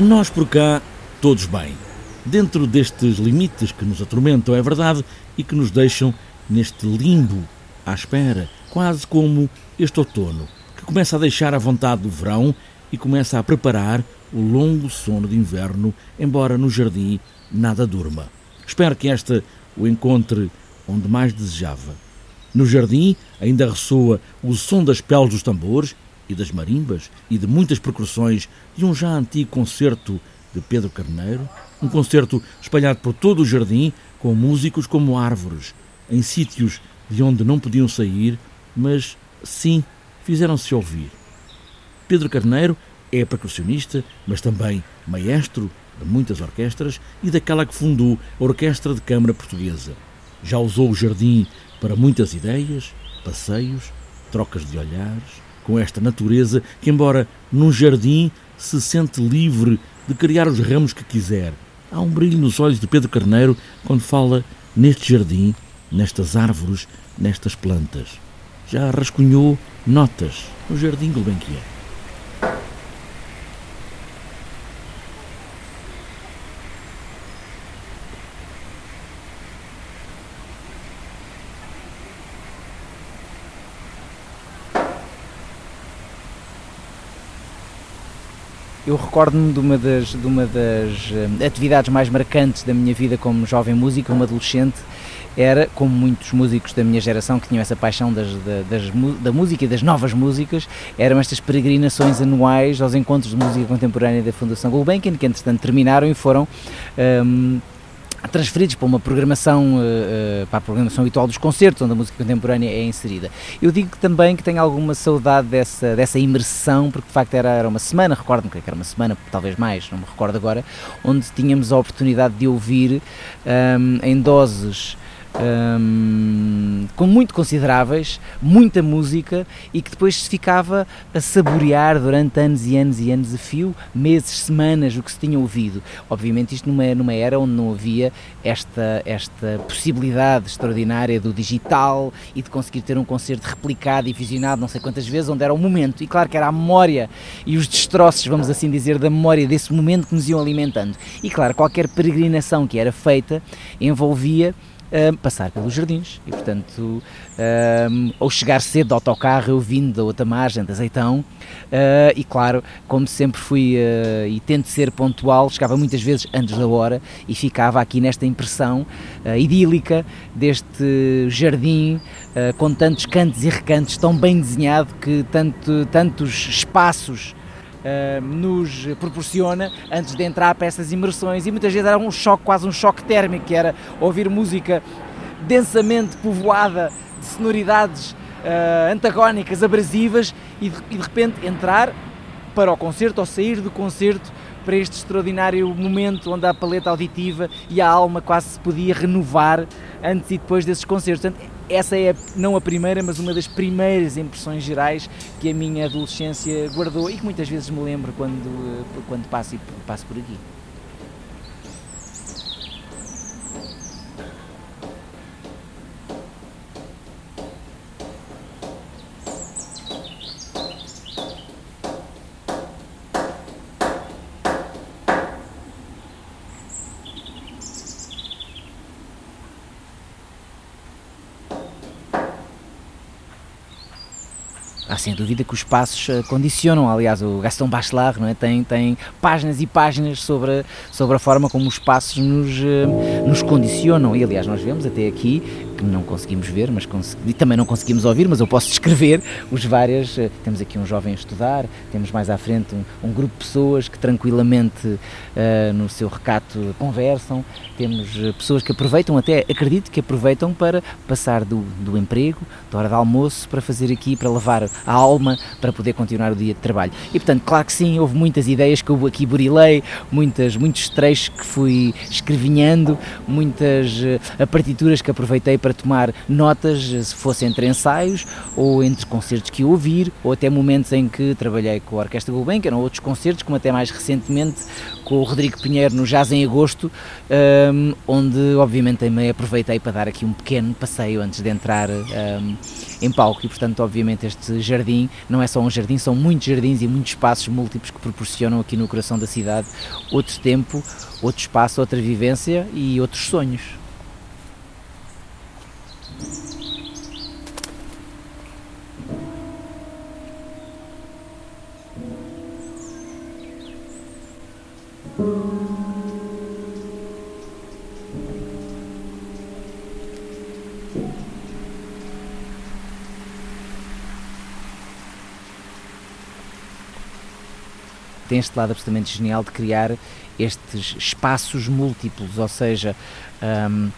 Nós por cá, todos bem. Dentro destes limites que nos atormentam, é verdade, e que nos deixam neste limbo, à espera, quase como este outono, que começa a deixar a vontade do verão e começa a preparar o longo sono de inverno, embora no jardim nada durma. Espero que esta o encontre onde mais desejava. No jardim ainda ressoa o som das peles dos tambores e das marimbas e de muitas percussões de um já antigo concerto de Pedro Carneiro, um concerto espalhado por todo o jardim com músicos como árvores, em sítios de onde não podiam sair, mas sim fizeram-se ouvir. Pedro Carneiro é percussionista, mas também maestro de muitas orquestras e daquela que fundou a Orquestra de Câmara Portuguesa. Já usou o jardim para muitas ideias, passeios, trocas de olhares, com esta natureza que, embora num jardim, se sente livre de criar os ramos que quiser. Há um brilho nos olhos de Pedro Carneiro quando fala neste jardim, nestas árvores, nestas plantas. Já rascunhou notas no jardim Gulbenkian. Eu recordo-me de uma das, de uma das uh, atividades mais marcantes da minha vida como jovem músico, como adolescente, era, como muitos músicos da minha geração que tinham essa paixão das, das, da música e das novas músicas, eram estas peregrinações anuais aos encontros de música contemporânea da Fundação Gulbenkian, que entretanto terminaram e foram um, transferidos para uma programação, uh, para a programação habitual dos concertos, onde a música contemporânea é inserida. Eu digo também que tenho alguma saudade dessa, dessa imersão, porque de facto era, era uma semana, recordo-me que era uma semana, talvez mais, não me recordo agora, onde tínhamos a oportunidade de ouvir um, em doses um, com muito consideráveis, muita música e que depois se ficava a saborear durante anos e anos e anos a fio, meses, semanas, o que se tinha ouvido. Obviamente isto numa, numa era onde não havia esta, esta possibilidade extraordinária do digital e de conseguir ter um concerto replicado e visionado não sei quantas vezes, onde era o momento. E claro que era a memória e os destroços, vamos assim dizer, da memória desse momento que nos iam alimentando. E claro, qualquer peregrinação que era feita envolvia passar pelos jardins e, portanto, um, ou chegar cedo do autocarro, eu vindo da outra margem, de Azeitão, uh, e claro, como sempre fui uh, e tento ser pontual, chegava muitas vezes antes da hora e ficava aqui nesta impressão uh, idílica deste jardim com tantos cantos e recantos, tão bem desenhado que tanto, tantos espaços Uh, nos proporciona antes de entrar para essas imersões e muitas vezes era um choque, quase um choque térmico, que era ouvir música densamente povoada de sonoridades uh, antagónicas, abrasivas e de, e de repente entrar para o concerto ou sair do concerto para este extraordinário momento onde a paleta auditiva e a alma quase se podia renovar antes e depois desses concertos. Portanto, essa é não a primeira, mas uma das primeiras impressões gerais que a minha adolescência guardou e que muitas vezes me lembro quando, quando passo, passo por aqui. Sem dúvida que os passos eh, condicionam. Aliás, o Gaston Bachelard não é? tem, tem páginas e páginas sobre, sobre a forma como os passos nos, eh, nos condicionam. E aliás, nós vemos até aqui que não conseguimos ver, mas e também não conseguimos ouvir, mas eu posso descrever os várias. Eh, temos aqui um jovem a estudar, temos mais à frente um, um grupo de pessoas que tranquilamente uh, no seu recato conversam, temos pessoas que aproveitam, até acredito que aproveitam para passar do, do emprego, da hora de almoço, para fazer aqui, para levar a alma para poder continuar o dia de trabalho. E portanto, claro que sim, houve muitas ideias que eu aqui burilei, muitas, muitos trechos que fui escrevinhando, muitas uh, partituras que aproveitei para para tomar notas, se fosse entre ensaios ou entre concertos que ouvir, ou até momentos em que trabalhei com a Orquestra Gulbenkian, eram outros concertos, como até mais recentemente com o Rodrigo Pinheiro no Jazz em Agosto, um, onde obviamente também aproveitei para dar aqui um pequeno passeio antes de entrar um, em palco e portanto obviamente este jardim não é só um jardim, são muitos jardins e muitos espaços múltiplos que proporcionam aqui no coração da cidade outro tempo, outro espaço, outra vivência e outros sonhos. Tem este lado absolutamente genial de criar estes espaços múltiplos, ou seja, um,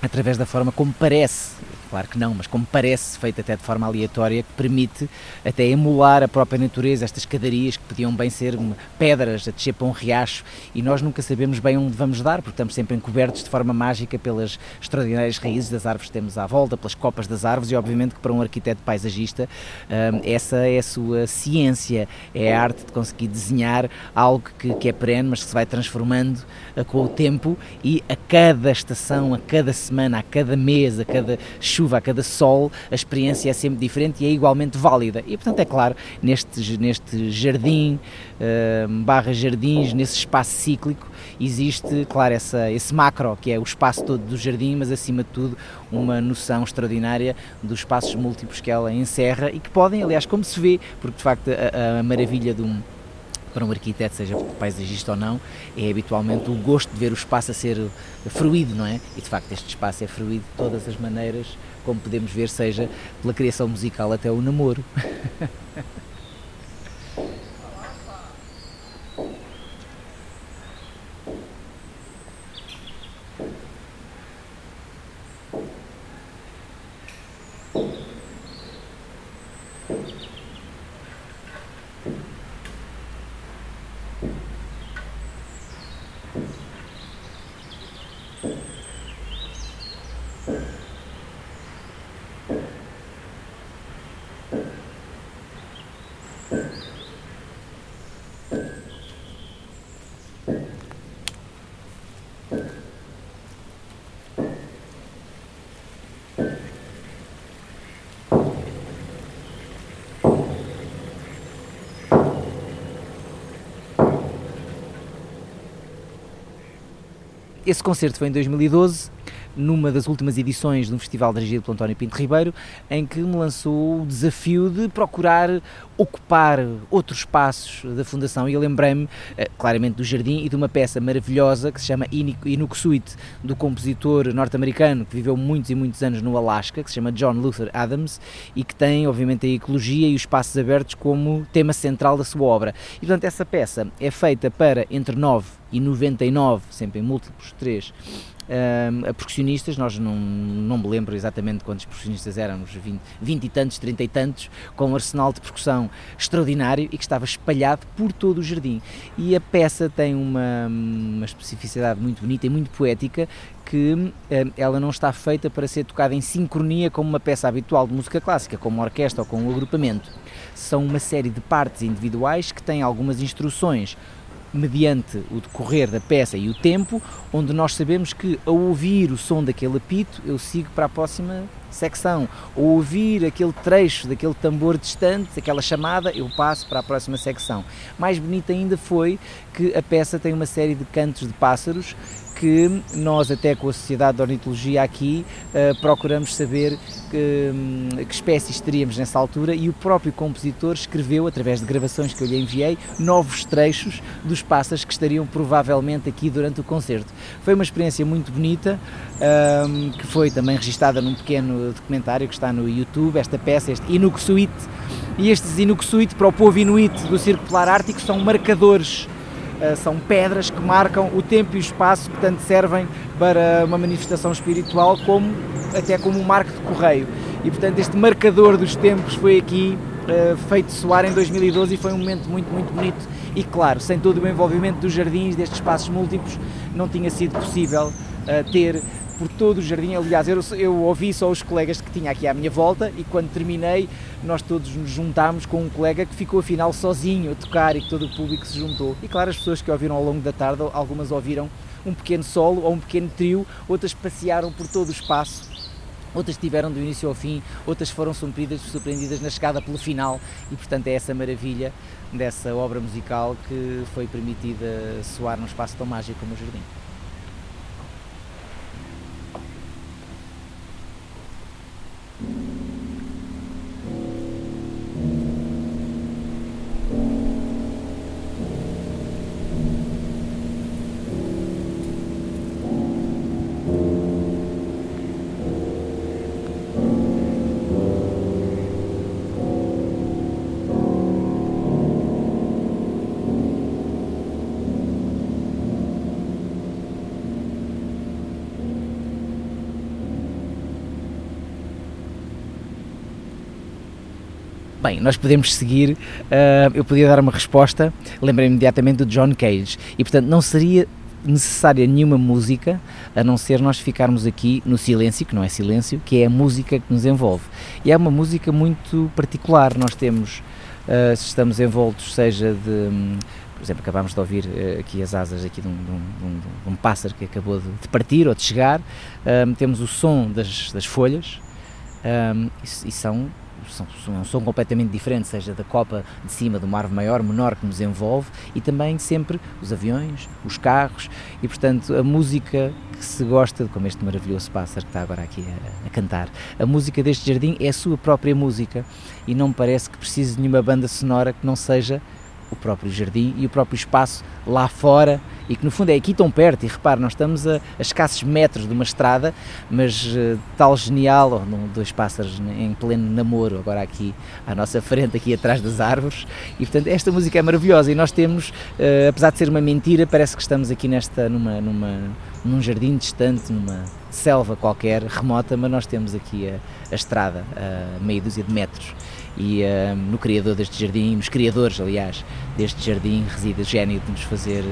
através da forma como parece claro que não, mas como parece feito até de forma aleatória, que permite até emular a própria natureza, estas escadarias que podiam bem ser pedras a descer para um riacho e nós nunca sabemos bem onde vamos dar, porque estamos sempre encobertos de forma mágica pelas extraordinárias raízes das árvores que temos à volta, pelas copas das árvores e obviamente que para um arquiteto paisagista hum, essa é a sua ciência, é a arte de conseguir desenhar algo que, que é perene, mas que se vai transformando eh, com o tempo e a cada estação, a cada semana, a cada mês, a cada chuva chuva, a cada sol, a experiência é sempre diferente e é igualmente válida. E portanto, é claro, neste, neste jardim, uh, barra jardins, nesse espaço cíclico, existe, claro, essa, esse macro, que é o espaço todo do jardim, mas acima de tudo uma noção extraordinária dos espaços múltiplos que ela encerra e que podem, aliás, como se vê, porque de facto a, a maravilha de um para um arquiteto, seja paisagista ou não, é habitualmente o gosto de ver o espaço a ser fruído, não é? E de facto este espaço é fruído de todas as maneiras, como podemos ver, seja pela criação musical até o namoro. Esse concerto foi em 2012 numa das últimas edições de um festival dirigido pelo António Pinto Ribeiro, em que me lançou o desafio de procurar ocupar outros espaços da Fundação. E eu lembrei-me, eh, claramente, do Jardim e de uma peça maravilhosa que se chama Inuksweet, do compositor norte-americano que viveu muitos e muitos anos no Alasca, que se chama John Luther Adams e que tem, obviamente, a ecologia e os espaços abertos como tema central da sua obra. E, portanto, essa peça é feita para entre 9 e 99, sempre em múltiplos 3 uh, a percussionistas, nós não, não me lembro exatamente quantos percussionistas éramos, 20, 20 e tantos, 30 e tantos, com um arsenal de percussão extraordinário e que estava espalhado por todo o jardim. E a peça tem uma, uma especificidade muito bonita e muito poética que ela não está feita para ser tocada em sincronia como uma peça habitual de música clássica, como uma orquestra ou com um agrupamento. São uma série de partes individuais que têm algumas instruções mediante o decorrer da peça e o tempo, onde nós sabemos que ao ouvir o som daquele apito, eu sigo para a próxima secção. Ou ouvir aquele trecho daquele tambor distante, aquela chamada, eu passo para a próxima secção. Mais bonito ainda foi que a peça tem uma série de cantos de pássaros que nós, até com a Sociedade de Ornitologia aqui, uh, procuramos saber que, um, que, espécies teríamos nessa altura e o próprio compositor escreveu, através de gravações que eu lhe enviei, novos trechos dos pássaros que estariam provavelmente aqui durante o concerto. Foi uma experiência muito bonita, um, que foi também registada num pequeno documentário que está no YouTube, esta peça, este Inukssuit, e estes Inukssuit para o povo inuit do Círculo Polar Ártico são marcadores são pedras que marcam o tempo e o espaço, portanto servem para uma manifestação espiritual como até como um marco de correio. E portanto este marcador dos tempos foi aqui uh, feito soar em 2012 e foi um momento muito, muito bonito. E claro, sem todo o envolvimento dos jardins, destes espaços múltiplos, não tinha sido possível uh, ter por todo o jardim. Aliás, eu, eu ouvi só os colegas que tinha aqui à minha volta e quando terminei, nós todos nos juntámos com um colega que ficou afinal sozinho a tocar e que todo o público se juntou. E claro, as pessoas que ouviram ao longo da tarde, algumas ouviram um pequeno solo ou um pequeno trio, outras passearam por todo o espaço outras tiveram do início ao fim, outras foram surpreendidas, surpreendidas na chegada pelo final e portanto é essa maravilha dessa obra musical que foi permitida soar num espaço tão mágico como o Jardim. Bem, nós podemos seguir, uh, eu podia dar uma resposta, lembrei imediatamente do John Cage, e portanto não seria necessária nenhuma música, a não ser nós ficarmos aqui no silêncio, que não é silêncio, que é a música que nos envolve. E é uma música muito particular, nós temos, uh, se estamos envoltos, seja de por exemplo, acabámos de ouvir uh, aqui as asas aqui de um, de, um, de um, pássaro que acabou de, partir ou de chegar, temos o som das, das folhas. E, e, são são, são, são completamente diferentes, seja da copa de cima do mar maior, menor que nos envolve e também sempre os aviões, os carros e portanto a música que se gosta, como este maravilhoso pássaro que está agora aqui a, a cantar, a música deste jardim é a sua própria música e não me parece que precise de nenhuma banda sonora que não seja o próprio jardim e o próprio espaço lá fora e que no fundo é aqui tão perto e repare, nós estamos a, a escassos metros de uma estrada mas uh, tal genial, dois pássaros em pleno namoro agora aqui à nossa frente, aqui atrás das árvores e portanto esta música é maravilhosa e nós temos, uh, apesar de ser uma mentira parece que estamos aqui nesta, numa, numa, num jardim distante, numa selva qualquer, remota, mas nós temos aqui a, a estrada a meia dúzia de metros e no criador deste jardim, nos criadores, aliás, deste jardim, reside o gênio de nos fazer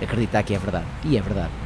acreditar que é verdade. E é verdade.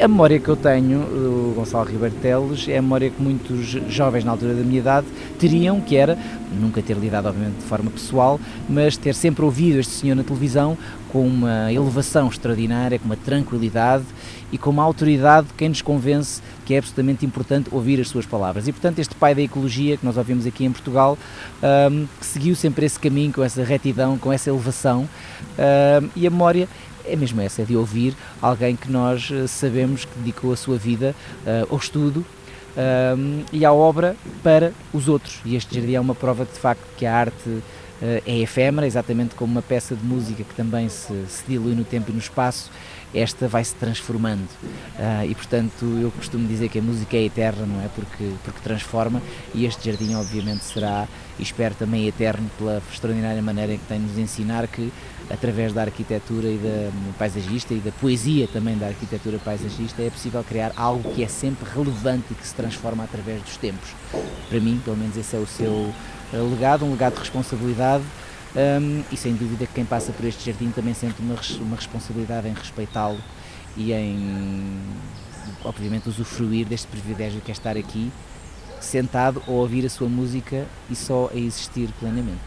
A memória que eu tenho do Gonçalo Ribeiro Teles é a memória que muitos jovens na altura da minha idade teriam, que era nunca ter lidado obviamente de forma pessoal, mas ter sempre ouvido este senhor na televisão com uma elevação extraordinária, com uma tranquilidade e com uma autoridade que nos convence que é absolutamente importante ouvir as suas palavras. E portanto este pai da ecologia que nós ouvimos aqui em Portugal, um, que seguiu sempre esse caminho, com essa retidão, com essa elevação, um, e a memória é mesmo essa, é de ouvir alguém que nós eh, sabemos que dedicou a sua vida uh, ao estudo um, e à obra para os outros. E este jardim é uma prova de, facto que a arte uh, é efêmera, exatamente como uma peça de música que também se, se dilui no tempo e no espaço, esta vai se transformando. Uh, e portanto, eu costumo dizer que a música é eterna, não é? Porque, porque transforma, e este jardim, obviamente, será, e espero também eterno, pela extraordinária maneira em que tem de nos ensinar que através da arquitetura e da paisagista e da poesia também da arquitetura paisagista, é possível criar algo que é sempre relevante e que se transforma através dos tempos. Para mim, pelo menos, esse é o seu eh, legado, um legado de responsabilidade. Um, e sem dúvida que quem passa por este jardim também sente uma, uma responsabilidade em respeitá-lo e em, obviamente, usufruir deste privilégio que é estar aqui, sentado a ouvir a sua música e só a existir plenamente.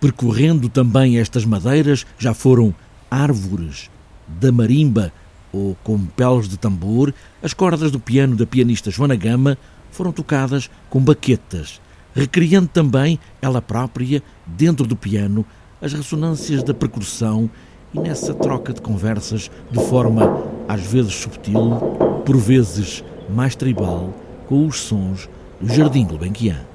Percorrendo também estas madeiras, já foram árvores da marimba ou com peles de tambor, as cordas do piano da pianista Joana Gama foram tocadas com baquetas, recriando também ela própria, dentro do piano, as ressonâncias da percussão e nessa troca de conversas de forma às vezes subtil, por vezes mais tribal, com os sons do Jardim Gulbenkian.